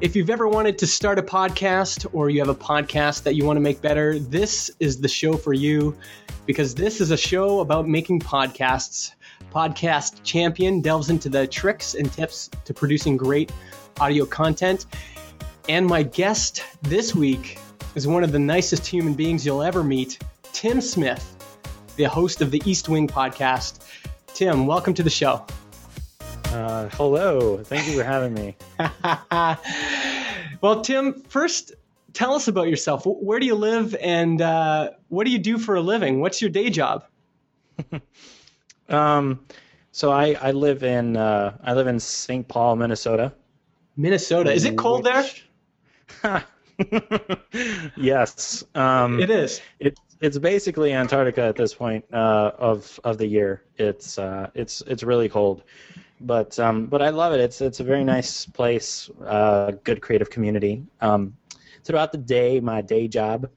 If you've ever wanted to start a podcast or you have a podcast that you want to make better, this is the show for you because this is a show about making podcasts. Podcast Champion delves into the tricks and tips to producing great audio content. And my guest this week is one of the nicest human beings you'll ever meet, Tim Smith, the host of the East Wing podcast. Tim, welcome to the show. Uh, hello. Thank you for having me. well, Tim, first, tell us about yourself. Where do you live and uh, what do you do for a living? What's your day job? um, so I, I live in uh, I live in St. Paul, Minnesota. Minnesota. Is it cold Which... there? yes. Um, it is. It, it's basically Antarctica at this point uh, of of the year. It's uh, it's it's really cold but um, but I love it. It's it's a very nice place, uh, good creative community. Um, throughout the day, my day job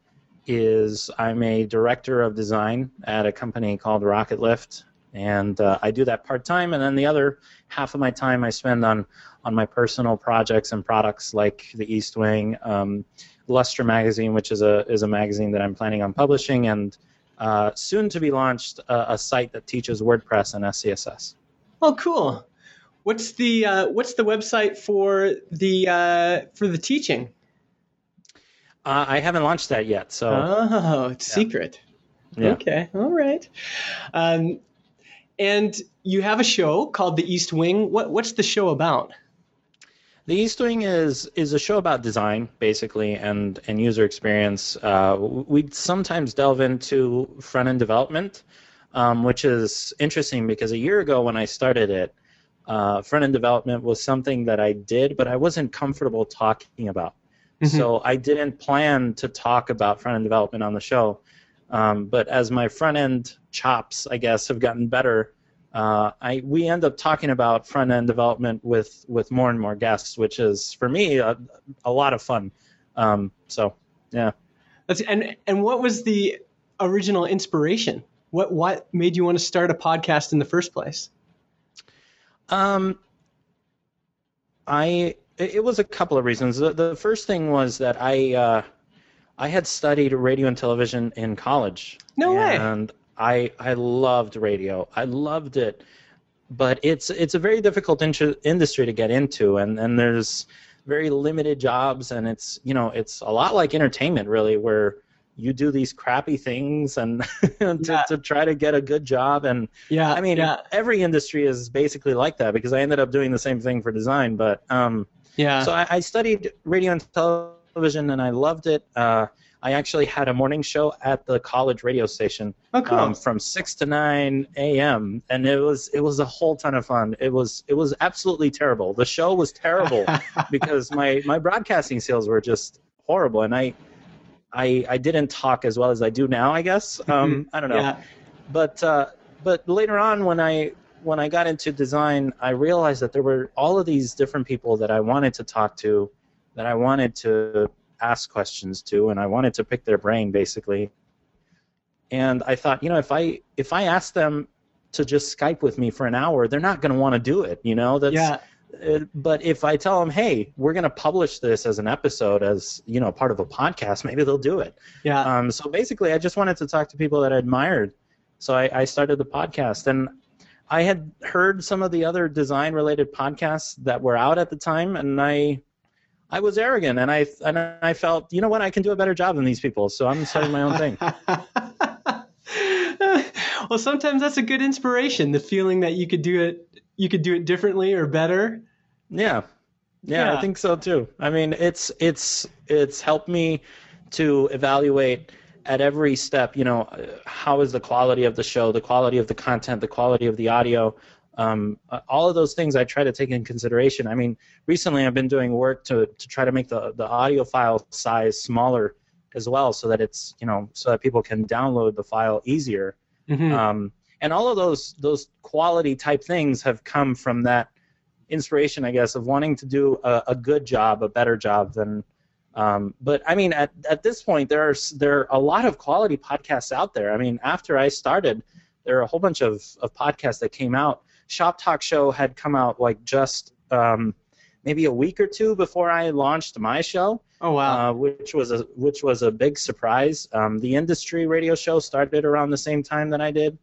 is I'm a director of design at a company called Rocket Lift, and uh, I do that part time. And then the other half of my time I spend on on my personal projects and products like the East Wing, um, Lustre magazine, which is a is a magazine that I'm planning on publishing, and uh, soon to be launched a site that teaches WordPress and SCSS. Oh, cool! What's the uh, what's the website for the uh, for the teaching? Uh, I haven't launched that yet, so oh, it's yeah. secret. Yeah. Okay, all right. Um, and you have a show called The East Wing. What what's the show about? The East Wing is is a show about design, basically, and and user experience. Uh, we sometimes delve into front end development, um, which is interesting because a year ago when I started it, uh, front end development was something that I did, but I wasn't comfortable talking about. Mm-hmm. So I didn't plan to talk about front end development on the show. Um, but as my front end chops, I guess, have gotten better, uh, I we end up talking about front end development with with more and more guests, which is for me a, a lot of fun. Um, so yeah. That's, and and what was the original inspiration? What what made you want to start a podcast in the first place? Um, I it was a couple of reasons. The, the first thing was that I uh, I had studied radio and television in college. No way. And I I loved radio. I loved it, but it's it's a very difficult in- industry to get into, and and there's very limited jobs, and it's you know it's a lot like entertainment really, where you do these crappy things and to, yeah. to try to get a good job. And yeah i mean yeah. every industry is basically like that because i ended up doing the same thing for design but um yeah. so i, I studied radio and television and i loved it. Uh, i actually had a morning show at the college radio station oh, cool. um, from 6 to 9 a.m and it was it was a whole ton of fun. It was it was absolutely terrible. The show was terrible because my my broadcasting skills were just horrible. And i I I didn't talk as well as I do now. I guess um. I don't know, yeah. but uh, but later on when I when I got into design, I realized that there were all of these different people that I wanted to talk to, that I wanted to ask questions to, and I wanted to pick their brain basically. And I thought, you know, if I if I ask them to just Skype with me for an hour, they're not going to want to do it. You know, that's yeah. Uh, but if I tell them, hey, we're going to publish this as an episode, as you know, part of a podcast, maybe they'll do it. Yeah. Um, so basically, I just wanted to talk to people that I admired, so I, I started the podcast, and I had heard some of the other design-related podcasts that were out at the time, and I, I was arrogant, and I and I felt, you know what, I can do a better job than these people, so I'm starting my own thing. well, sometimes that's a good inspiration. The feeling that you could do it you could do it differently or better. Yeah. yeah. yeah. I think so too. I mean, it's it's it's helped me to evaluate at every step, you know, how is the quality of the show, the quality of the content, the quality of the audio, um, all of those things I try to take in consideration. I mean, recently I've been doing work to, to try to make the, the audio file size smaller as well so that it's, you know, so that people can download the file easier. Mm-hmm. Um, and all of those those quality type things have come from that inspiration, I guess, of wanting to do a, a good job, a better job than. Um, but I mean, at, at this point, there are there are a lot of quality podcasts out there. I mean, after I started, there are a whole bunch of, of podcasts that came out. Shop Talk Show had come out like just um, maybe a week or two before I launched my show. Oh wow! Uh, which was a which was a big surprise. Um, the industry radio show started around the same time that I did.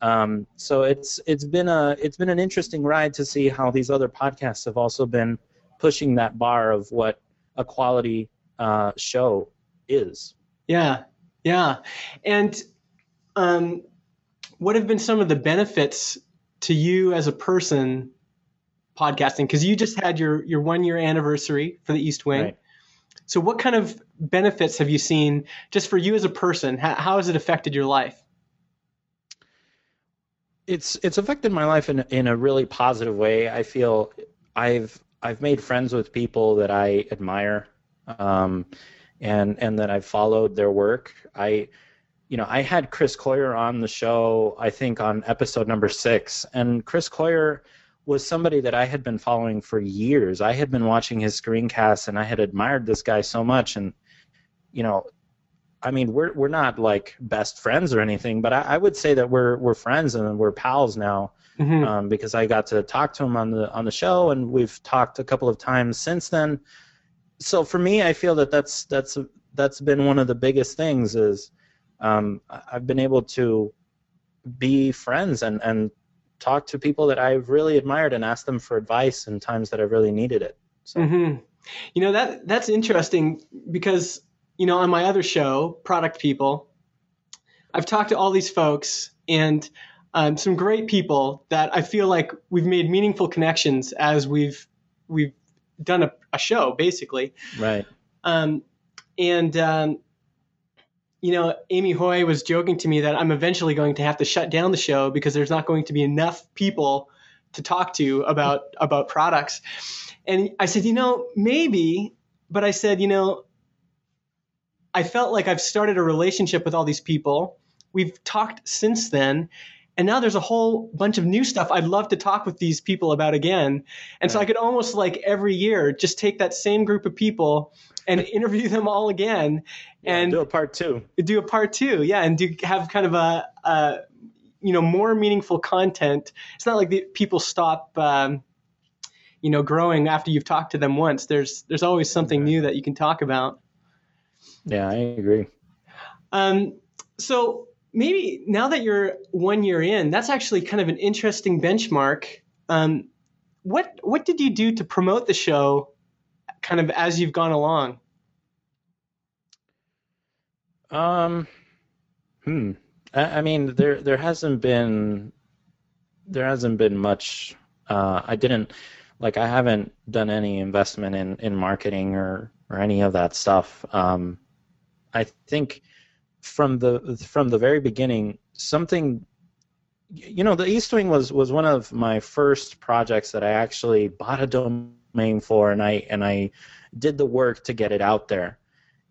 Um, so it's it's been a it's been an interesting ride to see how these other podcasts have also been pushing that bar of what a quality uh, show is. Yeah, yeah, and um, what have been some of the benefits to you as a person podcasting? Because you just had your your one year anniversary for the East Wing. Right. So, what kind of benefits have you seen just for you as a person? How, how has it affected your life? It's it's affected my life in in a really positive way. I feel I've I've made friends with people that I admire, um, and and that I've followed their work. I you know, I had Chris Coyier on the show, I think on episode number six, and Chris Coyier was somebody that I had been following for years. I had been watching his screencasts and I had admired this guy so much. And, you know, I mean, we're we're not like best friends or anything, but I, I would say that we're we're friends and we're pals now mm-hmm. um, because I got to talk to him on the on the show, and we've talked a couple of times since then. So for me, I feel that that's that's that's been one of the biggest things is um, I've been able to be friends and and talk to people that I've really admired and ask them for advice in times that I've really needed it. So. Mm-hmm. You know that that's interesting because you know on my other show, Product People, I've talked to all these folks and um, some great people that I feel like we've made meaningful connections as we've we've done a, a show basically. Right. Um, and um, you know, Amy Hoy was joking to me that I'm eventually going to have to shut down the show because there's not going to be enough people to talk to about about products. And I said, you know, maybe, but I said, you know, I felt like I've started a relationship with all these people. We've talked since then, and now there's a whole bunch of new stuff I'd love to talk with these people about again. And right. so I could almost like every year just take that same group of people and interview them all again yeah, and do a part two. Do a part two, yeah, and do have kind of a, a you know more meaningful content. It's not like the people stop. Um, you know, growing after you've talked to them once. There's there's always something new that you can talk about. Yeah, I agree. Um, so maybe now that you're one year in, that's actually kind of an interesting benchmark. Um, what what did you do to promote the show, kind of as you've gone along? Um, hmm. I, I mean, there there hasn't been there hasn't been much. Uh, I didn't like I haven't done any investment in in marketing or or any of that stuff. Um, I think from the from the very beginning, something you know, the East Wing was was one of my first projects that I actually bought a domain for, and I and I did the work to get it out there.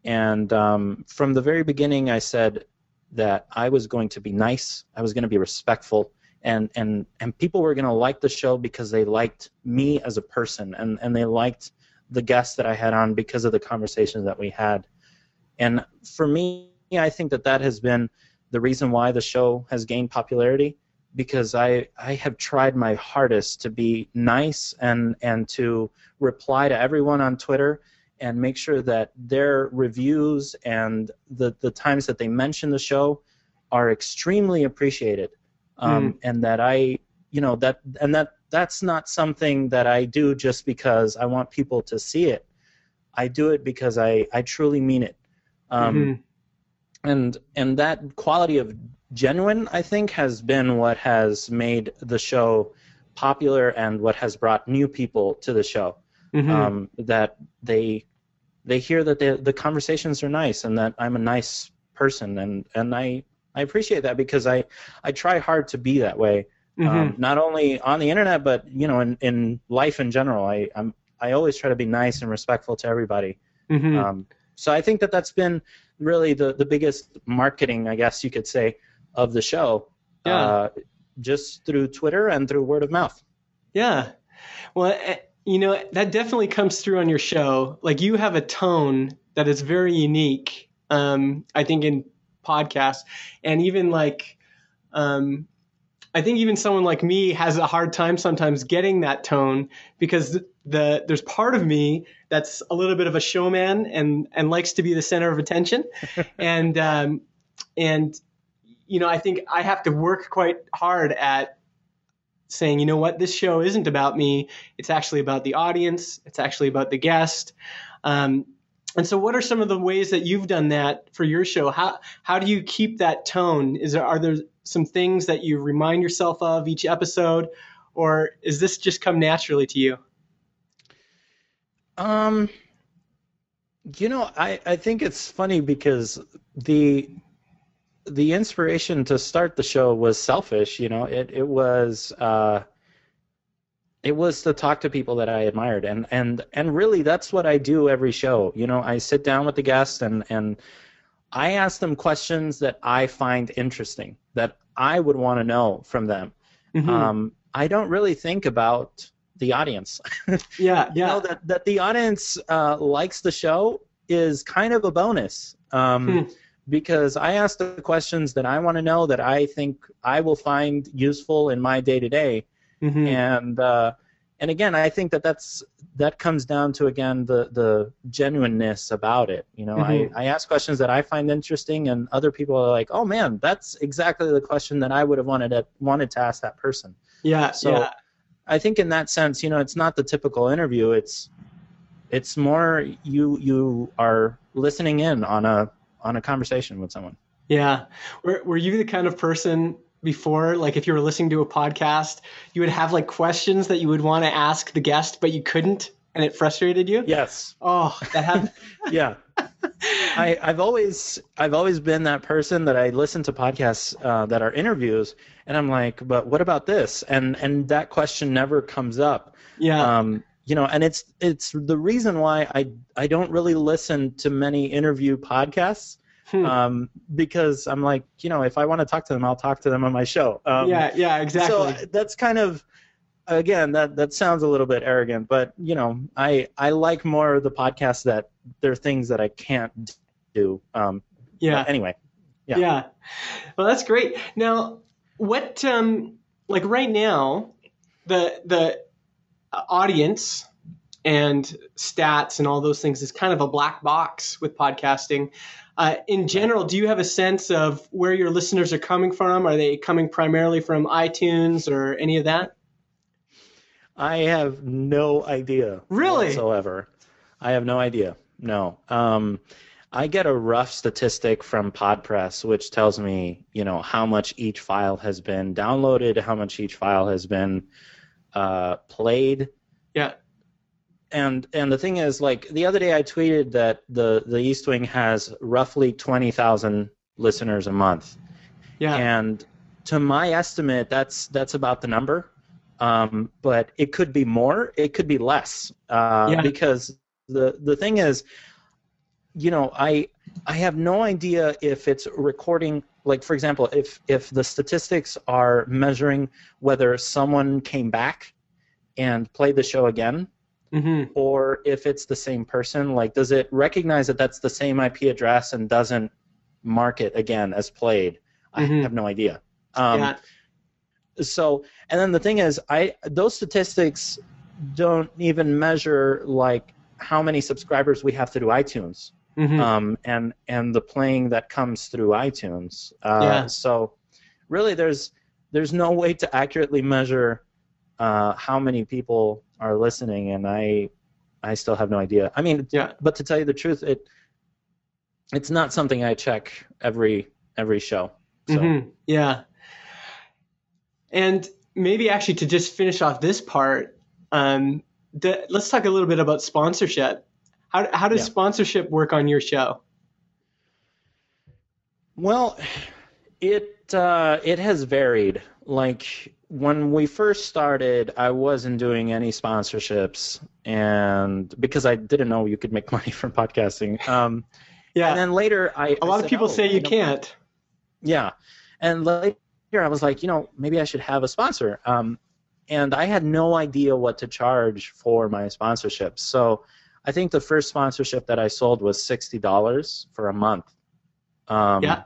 And um, from the very beginning, I said that I was going to be nice, I was going to be respectful, and and and people were going to like the show because they liked me as a person, and and they liked the guests that I had on because of the conversations that we had. And for me, I think that that has been the reason why the show has gained popularity because I, I have tried my hardest to be nice and, and to reply to everyone on Twitter and make sure that their reviews and the, the times that they mention the show are extremely appreciated. Um, mm. and that i you know that and that that's not something that i do just because i want people to see it. I do it because i i truly mean it um, mm-hmm. and and that quality of genuine i think has been what has made the show popular and what has brought new people to the show mm-hmm. um, that they they hear that the the conversations are nice and that I'm a nice person and and I I appreciate that because I I try hard to be that way. Mm-hmm. Um, not only on the internet but you know in, in life in general I I'm I always try to be nice and respectful to everybody. Mm-hmm. Um, so I think that that's been really the the biggest marketing I guess you could say of the show. Yeah. Uh, just through Twitter and through word of mouth. Yeah. Well, you know, that definitely comes through on your show. Like you have a tone that is very unique. Um, I think in podcasts, and even like, um, I think even someone like me has a hard time sometimes getting that tone because the, the there's part of me that's a little bit of a showman and and likes to be the center of attention, and um, and you know I think I have to work quite hard at saying you know what this show isn't about me it's actually about the audience it's actually about the guest um, and so, what are some of the ways that you've done that for your show? How how do you keep that tone? Is there are there some things that you remind yourself of each episode, or is this just come naturally to you? Um, you know, I I think it's funny because the the inspiration to start the show was selfish. You know, it it was. Uh, it was to talk to people that I admired, and and and really, that's what I do every show. You know, I sit down with the guests and and I ask them questions that I find interesting, that I would want to know from them. Mm-hmm. Um, I don't really think about the audience. yeah, yeah. You know that that the audience uh, likes the show is kind of a bonus. Um, hmm. Because I ask the questions that I want to know that I think I will find useful in my day to day. And uh, and again, I think that that's that comes down to again the the genuineness about it. You know, mm-hmm. I I ask questions that I find interesting, and other people are like, oh man, that's exactly the question that I would have wanted to wanted to ask that person. Yeah. So yeah. I think in that sense, you know, it's not the typical interview. It's it's more you you are listening in on a on a conversation with someone. Yeah. Were were you the kind of person before like if you were listening to a podcast you would have like questions that you would want to ask the guest but you couldn't and it frustrated you yes oh that happened yeah I, have always I've always been that person that I listen to podcasts uh, that are interviews, and I'm like, but what about this? And and that question never comes up. Yeah. Um, you know, and it's it's the reason why I I don't really listen to many interview podcasts Hmm. Um, because I'm like, you know, if I want to talk to them, I'll talk to them on my show. Um, yeah, yeah, exactly. So that's kind of, again, that that sounds a little bit arrogant, but you know, I I like more the podcasts that there are things that I can't do. Um, yeah. Anyway. Yeah. Yeah. Well, that's great. Now, what um, like right now, the the audience and stats and all those things is kind of a black box with podcasting. Uh, in general, do you have a sense of where your listeners are coming from? Are they coming primarily from iTunes or any of that? I have no idea. Really? Whatsoever. I have no idea. No. Um, I get a rough statistic from PodPress, which tells me, you know, how much each file has been downloaded, how much each file has been uh, played. Yeah and and the thing is like the other day i tweeted that the the east wing has roughly 20000 listeners a month yeah and to my estimate that's that's about the number um, but it could be more it could be less uh, yeah. because the the thing is you know i i have no idea if it's recording like for example if if the statistics are measuring whether someone came back and played the show again mm-hmm. or if it's the same person. Like, does it recognize that that's the same IP address and doesn't mark it again as played? Mm-hmm. I have no idea. Um, yeah. So, and then the thing is, I those statistics don't even measure like how many subscribers we have to do iTunes. Mm-hmm. Um, and and the playing that comes through iTunes. Uh, yeah. So, really, there's there's no way to accurately measure uh, how many people are listening, and I I still have no idea. I mean, yeah. But to tell you the truth, it it's not something I check every every show. So. Mm-hmm. Yeah. And maybe actually to just finish off this part, um, the, let's talk a little bit about sponsorship. How how does yeah. sponsorship work on your show? Well, it uh, it has varied. Like when we first started, I wasn't doing any sponsorships, and because I didn't know you could make money from podcasting. Um, yeah. And then later, I a lot said, of people oh, say you, you know, can't. Yeah, and later I was like, you know, maybe I should have a sponsor. Um, and I had no idea what to charge for my sponsorships. So I think the first sponsorship that I sold was sixty dollars for a month. Um, yeah.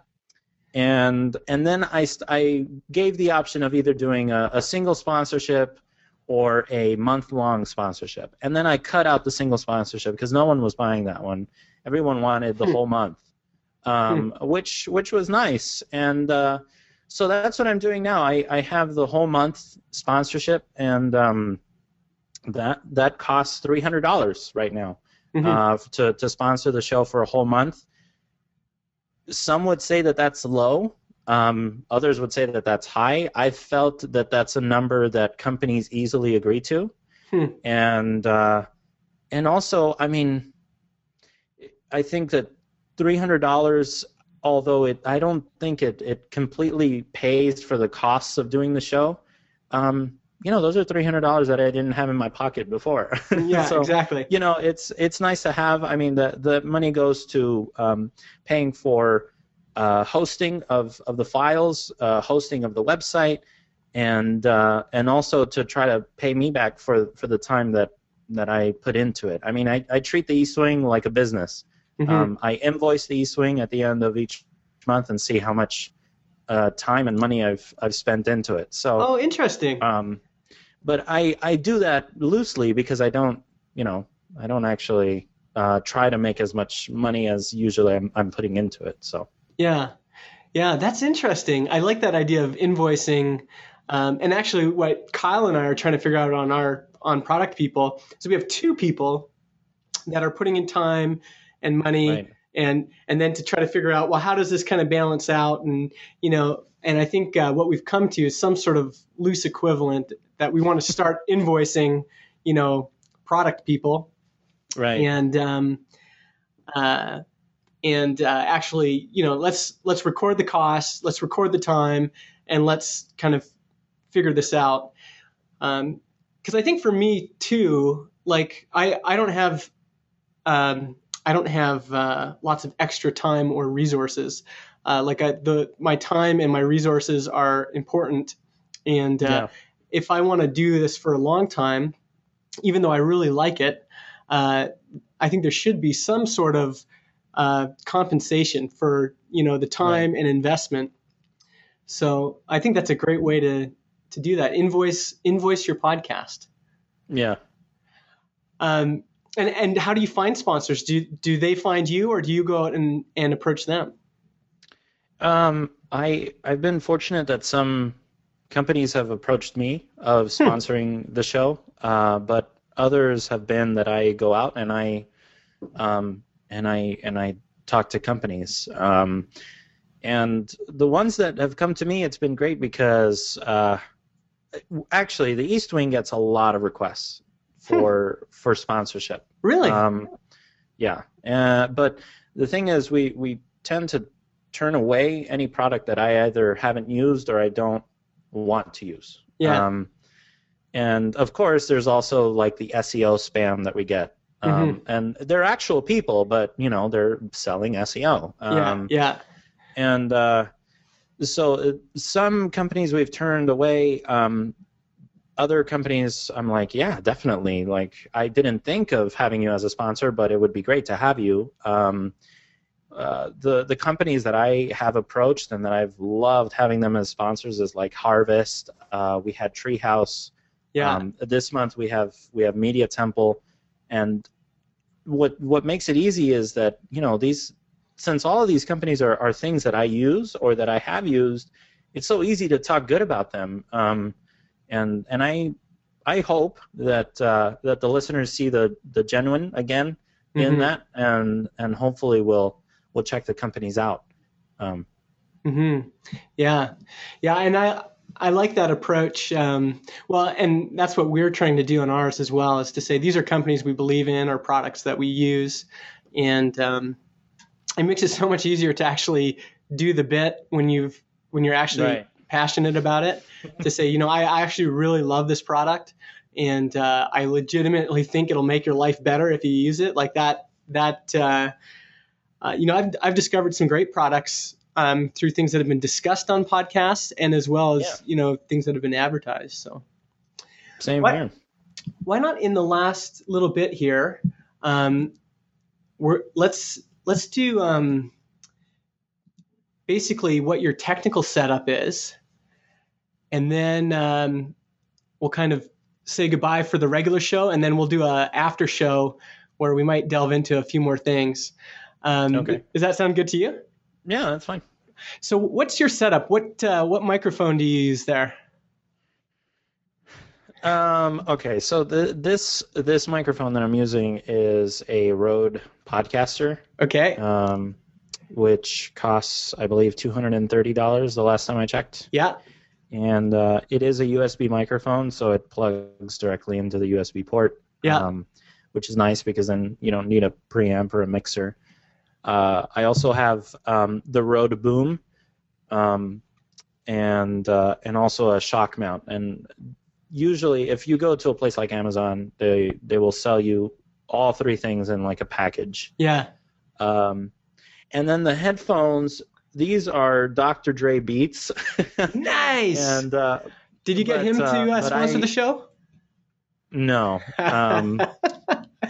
and and then I st- I gave the option of either doing a, a single sponsorship or a month long sponsorship, and then I cut out the single sponsorship because no one was buying that one. Everyone wanted the Hmm. whole month, um, which which was nice, and uh, so that's what I'm doing now. I, I have the whole month sponsorship, and um, that that costs three hundred dollars right now Mhm. uh, to to sponsor the show for a whole month. Some would say that that's low. Um, others would say that that's high. I've felt that that's a number that companies easily agree to, Hmm. and uh, and also, I mean, I think that three hundred dollars, although it, I don't think it it completely pays for the costs of doing the show. Um, you know, those are three hundred dollars that I didn't have in my pocket before. yeah, So, exactly. you know it's it's nice to have i mean the the money goes to um, paying for uh, hosting of of the files uh, hosting of the website and uh, and also to try to pay me back for for the time that that i put into it i mean i, I treat the east wing like a business Mhm. um, i invoice the east wing at the end of each month and see how much uh, time and money i've i've spent into it so oh, interesting. um, but I, I do that loosely because I don't, you know, I don't actually uh, try to make as much money as usually I'm, I'm putting into it. So Yeah, yeah, that's interesting. I like that idea of invoicing. Um, and actually, what Kyle and I are trying to figure out on our on product people So we have two people that are putting in time and money, right. and and then to try to figure out well, how does this kind of balance out? And you know, and I think uh, what we've come to is some sort of loose equivalent that we want to start invoicing, you know, product people right. and um, uh, and uh, actually, you know, let's let's record the costs, let's record the time, and let's kind of figure this out. Because I think for me too, like I I don't have um, I don't have uh, lots of extra time or resources. Uh, like I, the my time and my resources are important, and uh, Yeah. if I want to do this for a long time, even though I really like it, uh, I think there should be some sort of uh, compensation for you know the time and investment. So I think that's a great way to to do that. Invoice invoice your podcast. Yeah. Um, and and how do you find sponsors? Do do they find you, or do you go out and, and approach them? Um, I I've been fortunate that some companies have approached me of sponsoring the show, uh, but others have been that I go out and I um, and I and I talk to companies. Um, and the ones that have come to me, it's been great because uh, actually the East Wing gets a lot of requests for for sponsorship. Really? Um, yeah, uh, but the thing is, we we tend to turn away any product that I either haven't used or I don't want to use. Yeah. Um, and of course, there's also like the SEO spam that we get. Um, And they're actual people, but you know they're selling SEO. yeah. Um, Yeah. and uh, so uh, some companies we've turned away. Um, other companies, I'm like, yeah, definitely. Like, I didn't think of having you as a sponsor, but it would be great to have you. Uh, the the companies that I have approached and that I've loved having them as sponsors is like Harvest. Uh, we had Treehouse. Yeah. Um, this month we have we have Media Temple, and what what makes it easy is that you know these since all of these companies are, are things that I use or that I have used, it's so easy to talk good about them. Um, and and I I hope that uh, that the listeners see the the genuine again in Mhm. that, and and hopefully will will check the companies out. Um, hmm Yeah, yeah, and I I like that approach. Um, well, and that's what we're trying to do in ours as well, is to say these are companies we believe in or products that we use, and um, it makes it so much easier to actually do the bit when you've when you're actually Right. passionate about it. to say, you know, I, I actually really love this product, and uh, I legitimately think it'll make your life better if you use it. Like that that. Uh, uh, you know, I've, I've discovered some great products um, through things that have been discussed on podcasts and as well as, Yeah. you know, things that have been advertised. So same What? here. why not in the last little bit here, um, we're, let's, let's do um, basically what your technical setup is, and then um, we'll kind of say goodbye for the regular show, and then we'll do a after show where we might delve into a few more things. Um, Okay. Does that sound good to you? Yeah, that's fine. So, what's your setup? What uh, what microphone do you use there? Um, okay, so the, this this microphone that I'm using is a Rode Podcaster, Okay. um, which costs I believe two hundred and thirty dollars the last time I checked, yeah. and uh, it is a USB microphone, so it plugs directly into the USB port. Yeah. Um, which is nice because then you don't need a preamp or a mixer. Uh, I also have um, the Rode Boom, um, and uh, and also a shock mount. And usually, if you go to a place like Amazon, they they will sell you all three things in like a package. Yeah. Um, and then the headphones. These are Dr. Dre Beats, Nice. and uh, Did you get but, him to uh, uh, sponsor I- the show? no, um,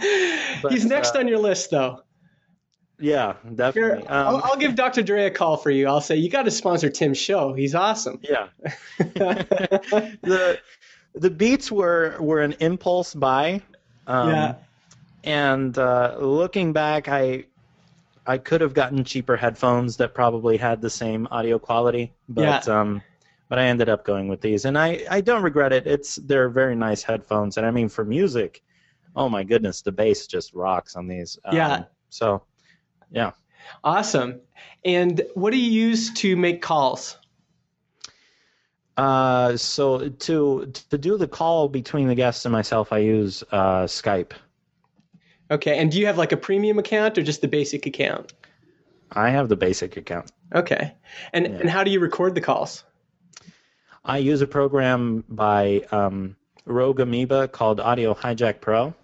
He's next uh, on your list, though. Yeah, definitely. I'll, Um, I'll give Dr. Dre a call for you. I'll say you got to sponsor Tim's show. He's awesome. yeah. the the beats were were an impulse buy. Um, Yeah. And uh, looking back, I I could have gotten cheaper headphones that probably had the same audio quality, but um, but I ended up going with these, and I I don't regret it. It's they're very nice headphones, and I mean for music, oh my goodness, the bass just rocks on these. Um, Yeah. So, yeah. Awesome. And what do you use to make calls? Uh, so to to do the call between the guests and myself, I use uh, Skype. Okay. And do you have like a premium account or just the basic account? I have the basic account. Okay. And Yeah. and how do you record the calls? I use a program by um, Rogue Amoeba called Audio Hijack Pro.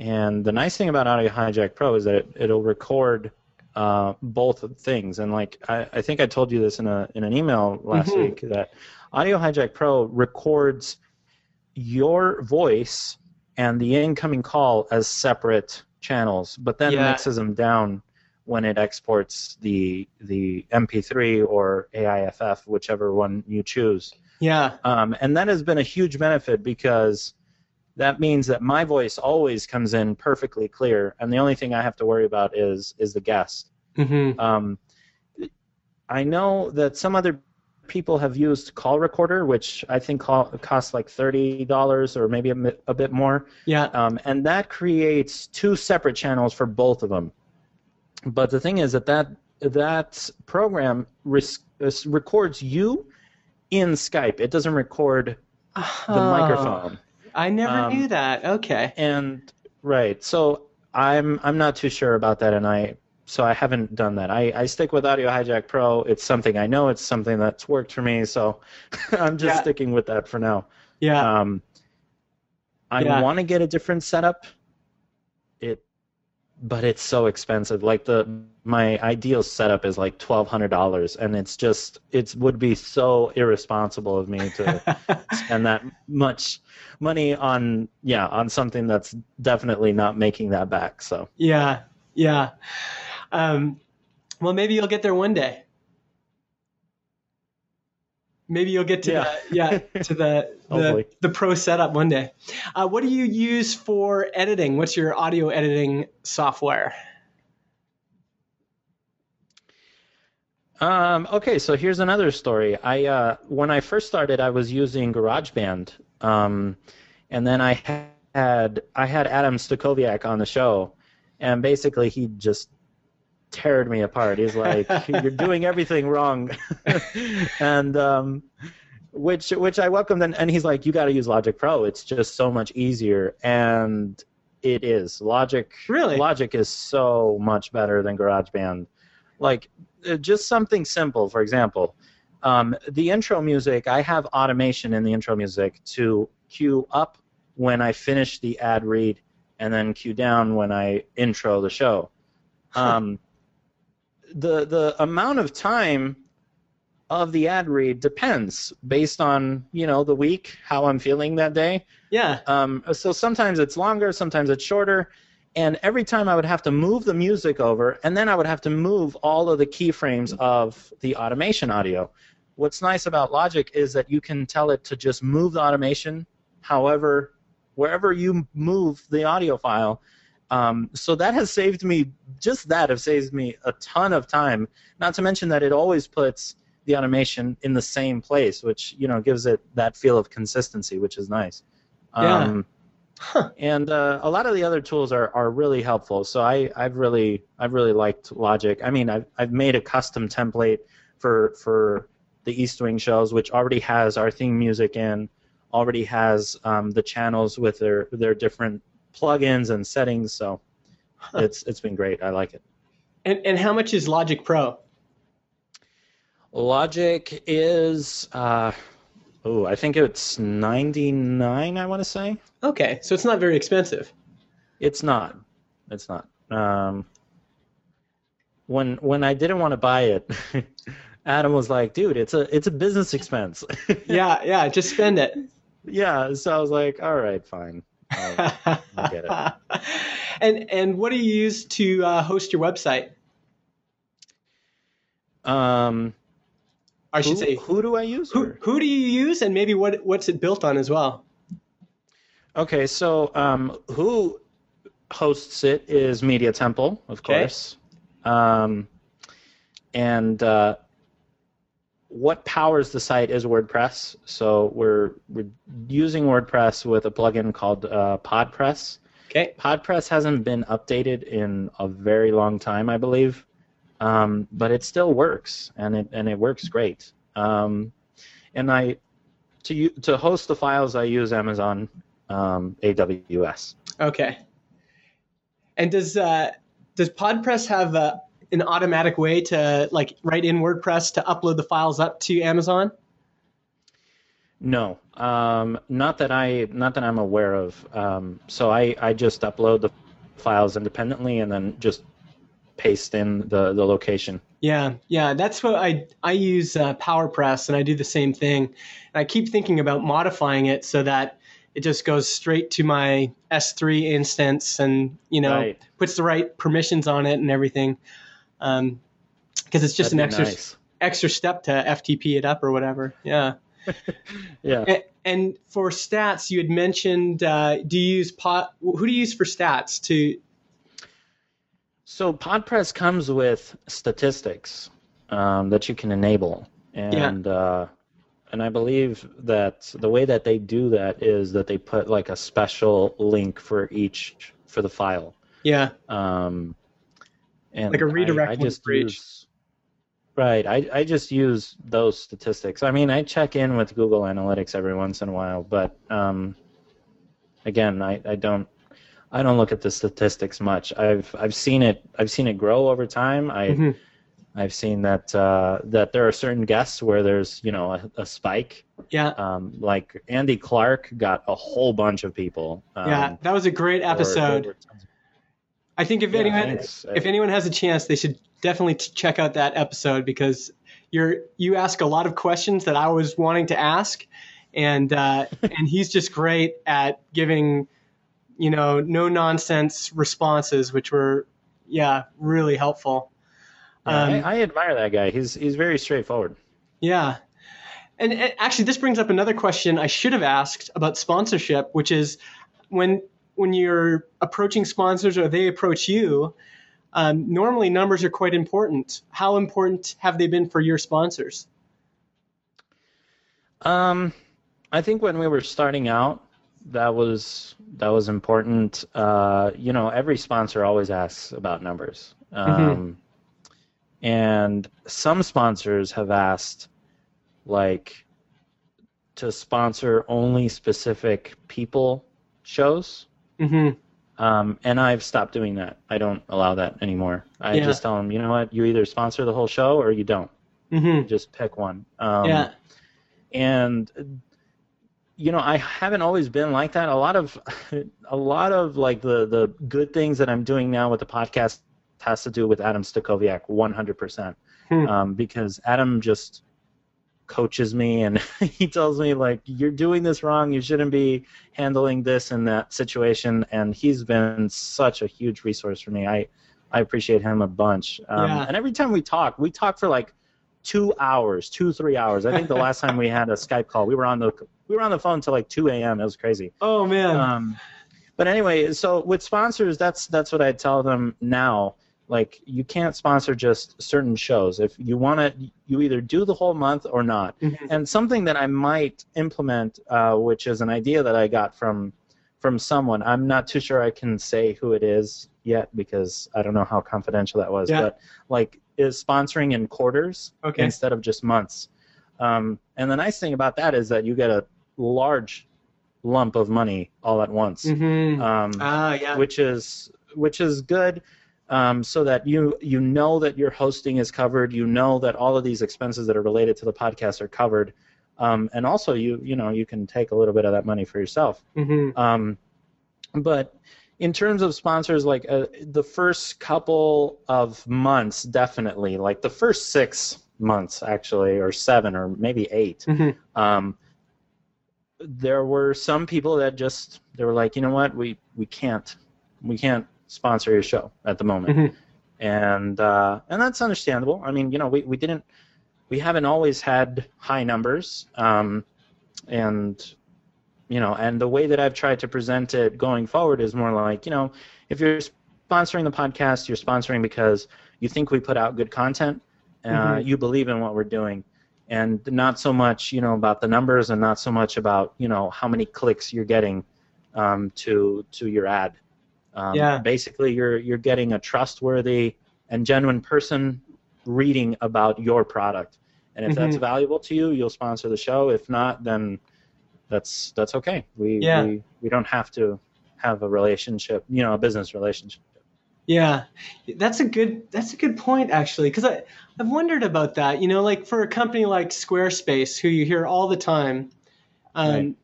And the nice thing about Audio Hijack Pro is that it, it'll record uh, both things. And like I, I think I told you this in a in an email last Mhm. week that Audio Hijack Pro records your voice and the incoming call as separate channels, but then Yeah. mixes them down when it exports the the MP3 or AIFF, whichever one you choose. Yeah. Um, and that has been a huge benefit because that means that my voice always comes in perfectly clear, and the only thing I have to worry about is is the guest. Mm-hmm. Um, I know that some other people have used Call Recorder, which I think call, costs like thirty dollars or maybe a, mi- a bit more, Yeah. um, and that creates two separate channels for both of them. But the thing is that that that program res- uh, records you in Skype. It doesn't record the Oh, microphone. I never Um, knew that. Okay. And right, so I'm I'm not too sure about that, and I so I haven't done that. I, I stick with Audio Hijack Pro. It's something I know. It's something that's worked for me, so I'm just Yeah. sticking with that for now. Yeah. Um, I Yeah. want to get a different setup. It, but it's so expensive. Like the my ideal setup is like twelve hundred dollars, and it's just it would be so irresponsible of me to spend that much money on yeah on something that's definitely not making that back. So yeah. Yeah. Um, well, maybe you'll get there one day. Maybe you'll get to Yeah. the yeah to the the, the pro setup one day. Uh, what do you use for editing? What's your audio editing software? Um, okay, so here's another story. I uh, when I first started, I was using GarageBand, um, and then I had I had Adam Stacoviak on the show, and basically he just teared me apart. He's like, "You're doing everything wrong," and um, which which I welcomed, and, and he's like, "You got to use Logic Pro. It's just so much easier," and it is. Logic Really? Logic is so much better than GarageBand. Like uh, just something simple, for example, um, the intro music. I have automation in the intro music to cue up when I finish the ad read, and then cue down when I intro the show. Um, the the amount of time of the ad read depends based on you know the week, how I'm feeling that day. Yeah. Um, so sometimes it's longer, sometimes it's shorter, and every time I would have to move the music over, and then I would have to move all of the keyframes of the automation audio. What's nice about Logic is that you can tell it to just move the automation, however, wherever you move the audio file. Um, so that has saved me, just that has saved me a ton of time. Not to mention that it always puts the automation in the same place, which you know gives it that feel of consistency, which is nice. Yeah. Um, Huh. and uh, a lot of the other tools are, are really helpful. So I, I've really I've really liked Logic. I mean I've, I've made a custom template for for the East Wing shows, which already has our theme music in, already has um, the channels with their their different plugins and settings. So it's it's been great. I like it. And and how much is Logic Pro? Logic is uh, oh I think it's ninety nine. I want to say. Okay, so it's not very expensive. It's not. It's not. Um, when when I didn't want to buy it, Adam was like, "Dude, it's a it's a business expense." Yeah, yeah, just spend it. yeah. So I was like, "All right, fine." I'll- get it. and and what do you use to uh, host your website? Um, I should who, say, who do I use? who who do you use, and maybe what what's it built on as well? Okay, so um, who hosts it is Media Temple, of Okay. course. Um, and uh, what powers the site is WordPress. So we're, we're using WordPress with a plugin called uh, PodPress. Okay, PodPress hasn't been updated in a very long time, I believe, um, but it still works, and it and it works great. Um, and I to to host the files, I use Amazon um, AWS. okay. And does uh, does PodPress have uh, an automatic way to like write in WordPress to upload the files up to Amazon? No, um, not that I not that I'm aware of. Um, so I, I just upload the files independently and then just paste in the, the location. Yeah, yeah, that's what I I use uh, PowerPress, and I do the same thing. And I keep thinking about modifying it so that it just goes straight to my S3 instance, and you know Right. puts the right permissions on it and everything. Because it's just That'd an extra nice. extra step to FTP it up or whatever. Yeah. Yeah. And, and for stats, you had mentioned, uh, do you use pot? Who do you use for stats to? So PodPress comes with statistics um, that you can enable, and uh, and I believe that the way that they do that is that they put like a special link for each for the file. Yeah. Um, and Like a redirect I, link just use right. I, I just use those statistics. I mean, I check in with Google Analytics every once in a while, but um, again, I, I don't I don't look at the statistics much. I've I've seen it I've seen it grow over time. I Mhm. I've seen that uh, that there are certain guests where there's you know a, a spike. Yeah. Um, like Andy Clarke got a whole bunch of people. Um, yeah. That was a great episode. or- I think if Yeah, anyone thanks. if anyone has a chance, they should definitely t- check out that episode because you're you ask a lot of questions that I was wanting to ask, and uh, and he's just great at giving, you know, no nonsense responses, which were yeah really helpful. Yeah, Um, I, I admire that guy. He's he's very straightforward. Yeah. And, and actually, this brings up another question I should have asked about sponsorship, which is when when you're approaching sponsors or they approach you, um, normally numbers are quite important. How important have they been for your sponsors? Um, I think when we were starting out, that was that was important. Uh, you know, every sponsor always asks about numbers, um, and some sponsors have asked, like, to sponsor only specific people shows. Hmm Um, and I've stopped doing that. I don't allow that anymore. I Yeah. just tell them, you know what, you either sponsor the whole show or you don't. hmm Just pick one. Um, yeah. and you know i haven't always been like that a lot of a lot of like the the good things that i'm doing now with the podcast has to do with adam stacoviak 100% Hmm. um, because adam just coaches me and he tells me like you're doing this wrong. You shouldn't be handling this in that situation. And he's been such a huge resource for me. I i appreciate him a bunch. Um, Yeah. and every time we talk we talk for like two hours two three hours. I think the last time we had a skype call we were on the we were on the phone till like 2 a.m it was crazy. Oh man. um, but anyway, so with sponsors, that's that's what I tell them now. Like you can't sponsor just certain shows. If you want to, you either do the whole month or not. Mhm. And something that I might implement, uh, which is an idea that I got from from someone. I'm not too sure I can say who it is yet because I don't know how confidential that was. Yeah. But like, is sponsoring in quarters Okay. instead of just months. Um, and the nice thing about that is that you get a large lump of money all at once, Mhm. um, ah, yeah. which is which is good, um, so that you you know that your hosting is covered, you know that all of these expenses that are related to the podcast are covered, um, and also you you know you can take a little bit of that money for yourself. Mhm. Um, but in terms of sponsors, like uh, the first couple of months, definitely, like the first six months, actually, or seven, or maybe 8 Mhm. um, there were some people that just they were like, you know what, we we can't we can't sponsor your show at the moment, Mhm. and uh, and that's understandable. I mean, you know, we, we didn't we haven't always had high numbers, um, and you know, and the way that I've tried to present it going forward is more like, you know, if you're sponsoring the podcast, you're sponsoring because you think we put out good content, uh, Mhm. you believe in what we're doing, and not so much, you know, about the numbers and not so much about, you know, how many clicks you're getting um, to to your ad. Um, Yeah. Basically, you're you're getting a trustworthy and genuine person reading about your product, and if that's Mhm. valuable to you, you'll sponsor the show. If not, then that's that's okay. We Yeah. we, we don't have to have a relationship, you know, a business relationship. Yeah, that's a good that's a good point actually because I I've wondered about that. You know, like for a company like Squarespace, who you hear all the time, um, Right.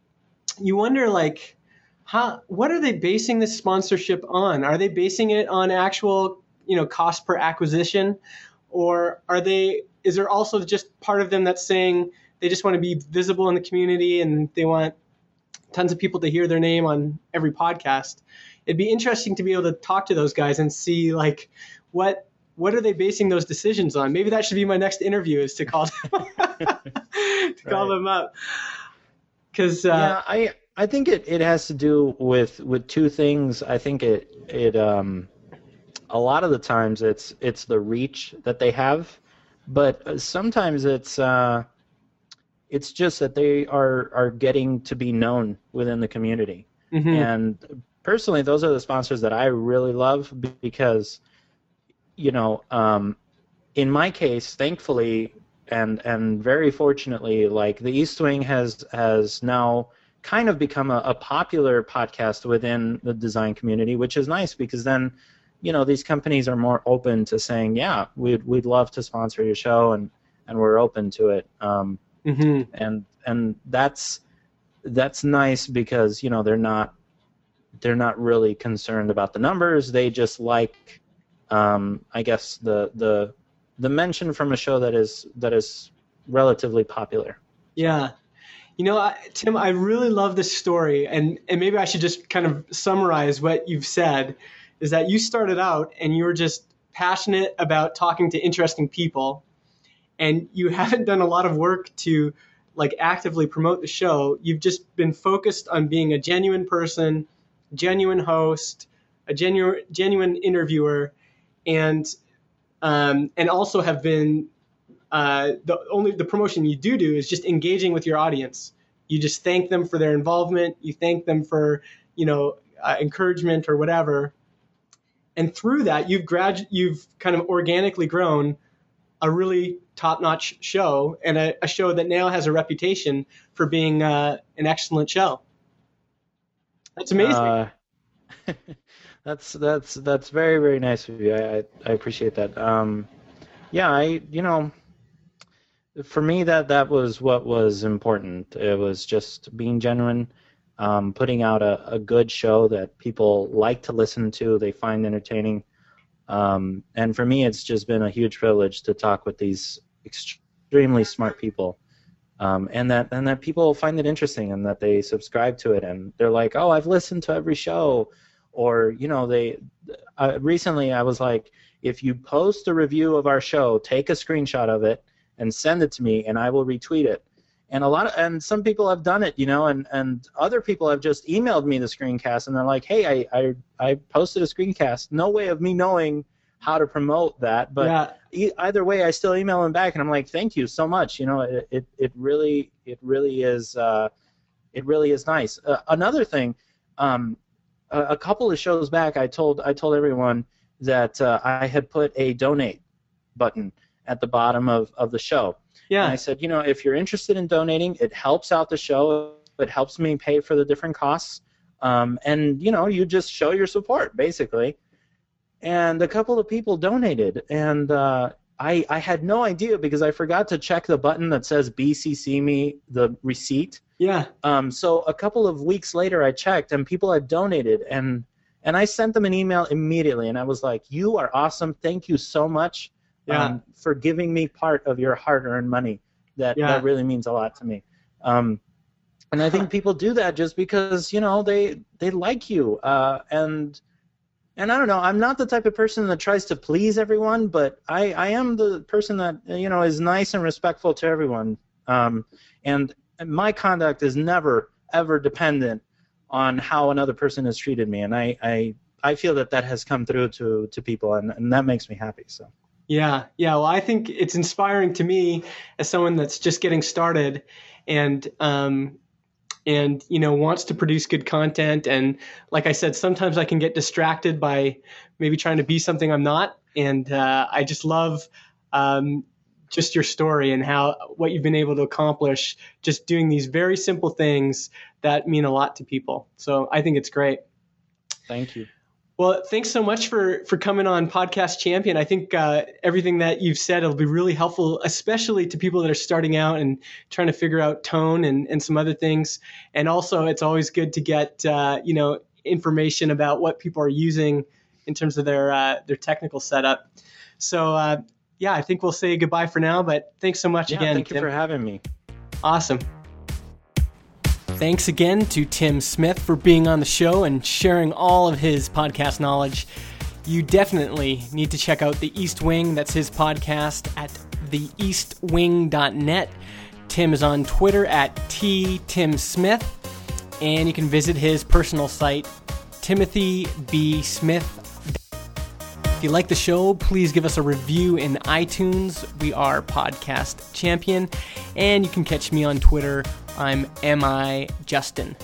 you wonder like how what are they basing this sponsorship on? Are they basing it on actual you know cost per acquisition, or are they? Is there also just part of them that's saying they just want to be visible in the community and they want tons of people to hear their name on every podcast? it'd be interesting to be able to talk to those guys and see like what what are they basing those decisions on maybe that should be my next interview is to call them to call Right. them up because uh, yeah, I I think it, it has to do with with two things. I think it it um a lot of the times it's it's the reach that they have, but uh, sometimes it's uh it's just that they are are getting to be known within the community. mhm. And personally, those are the sponsors that I really love because, you know, um, in my case, thankfully and and very fortunately, like the East Wing has has now kind of become a, a popular podcast within the design community, which is nice because then, you know, these companies are more open to saying, yeah, we'd we'd love to sponsor your show and and we're open to it. Um, Mhm. and and that's that's nice because you know they're not they're not really concerned about the numbers they just like um, i guess the the the mention from a show that is that is relatively popular yeah you know tim i really love this story and and maybe i should just kind of summarize what you've said is that you started out and you were just passionate about talking to interesting people and you haven't done a lot of work to like actively promote the show. You've just been focused on being a genuine person genuine host a genuine genuine interviewer and um, and also have been uh, the only the promotion you do do is just engaging with your audience. You just thank them for their involvement. You thank them for you know uh, encouragement or whatever. And through that you've grad you've kind of organically grown a really top-notch show and a, a show that now has a reputation for being uh, an excellent show. That's amazing. Uh, that's that's that's very very nice of you. I I, I appreciate that. Um, yeah, I you know, for me that that was what was important. It was just being genuine, um, putting out a, a good show that people like to listen to, they find entertaining. Um, and for me, it's just been a huge privilege to talk with these extremely smart people um, and that and that people find it interesting and that they subscribe to it and they're like, oh, I've listened to every show, or you know, they uh, recently I was like, if you post a review of our show, take a screenshot of it and send it to me, and I will retweet it. And a lot of and some people have done it, you know, and and other people have just emailed me the screencast and they're like, hey, I I, I posted a screencast. No way of me knowing how to promote that, but yeah. e- either way, I still email them back and I'm like, thank you so much. You know, it it, it really it really is uh, it really is nice. Uh, another thing, um, a, a couple of shows back, I told I told everyone that uh, I had put a donate button at the bottom of, of the show. Yeah. And I said, you know, if you're interested in donating, it helps out the show. It helps me pay for the different costs. Um, and, you know, you just show your support, basically. And a couple of people donated. And uh, I, I had no idea because I forgot to check the button that says BCC me the receipt. Yeah. Um, so a couple of weeks later, I checked, and people had donated. And and I sent them an email immediately, and I was like, "You are awesome. Thank you so much yeah. um, for giving me part of your hard-earned money. That yeah. that really means a lot to me." Um, and I think people do that just because you know they they like you, uh, and and I don't know. I'm not the type of person that tries to please everyone, but I I am the person that you know is nice and respectful to everyone. Um, and my conduct is never ever dependent on how another person has treated me, and I I, I feel that that has come through to to people, and, and that makes me happy. So. Yeah, yeah. Well, I think it's inspiring to me as someone that's just getting started, and um, and you know wants to produce good content. And like I said, sometimes I can get distracted by maybe trying to be something I'm not. And uh, I just love um, just your story and how what you've been able to accomplish just doing these very simple things that mean a lot to people. So I think it's great. Thank you. Well, thanks so much for for coming on Podcast Champion. I think uh, everything that you've said will be really helpful, especially to people that are starting out and trying to figure out tone and, and some other things. And also, it's always good to get uh, you know information about what people are using in terms of their uh, their technical setup. So uh, yeah, I think we'll say goodbye for now. But thanks so much yeah, again. Thank Tim. you for having me. Awesome. Thanks again to Tim Smith for being on the show and sharing all of his podcast knowledge. You definitely need to check out The East Wing. That's his podcast at theeastwing.net. Tim is on Twitter at ttimsmith, and you can visit his personal site, Timothy B. Smith. If you like the show, please give us a review in iTunes. We are Podcast Champion, and you can catch me on Twitter I'm Mi Justin.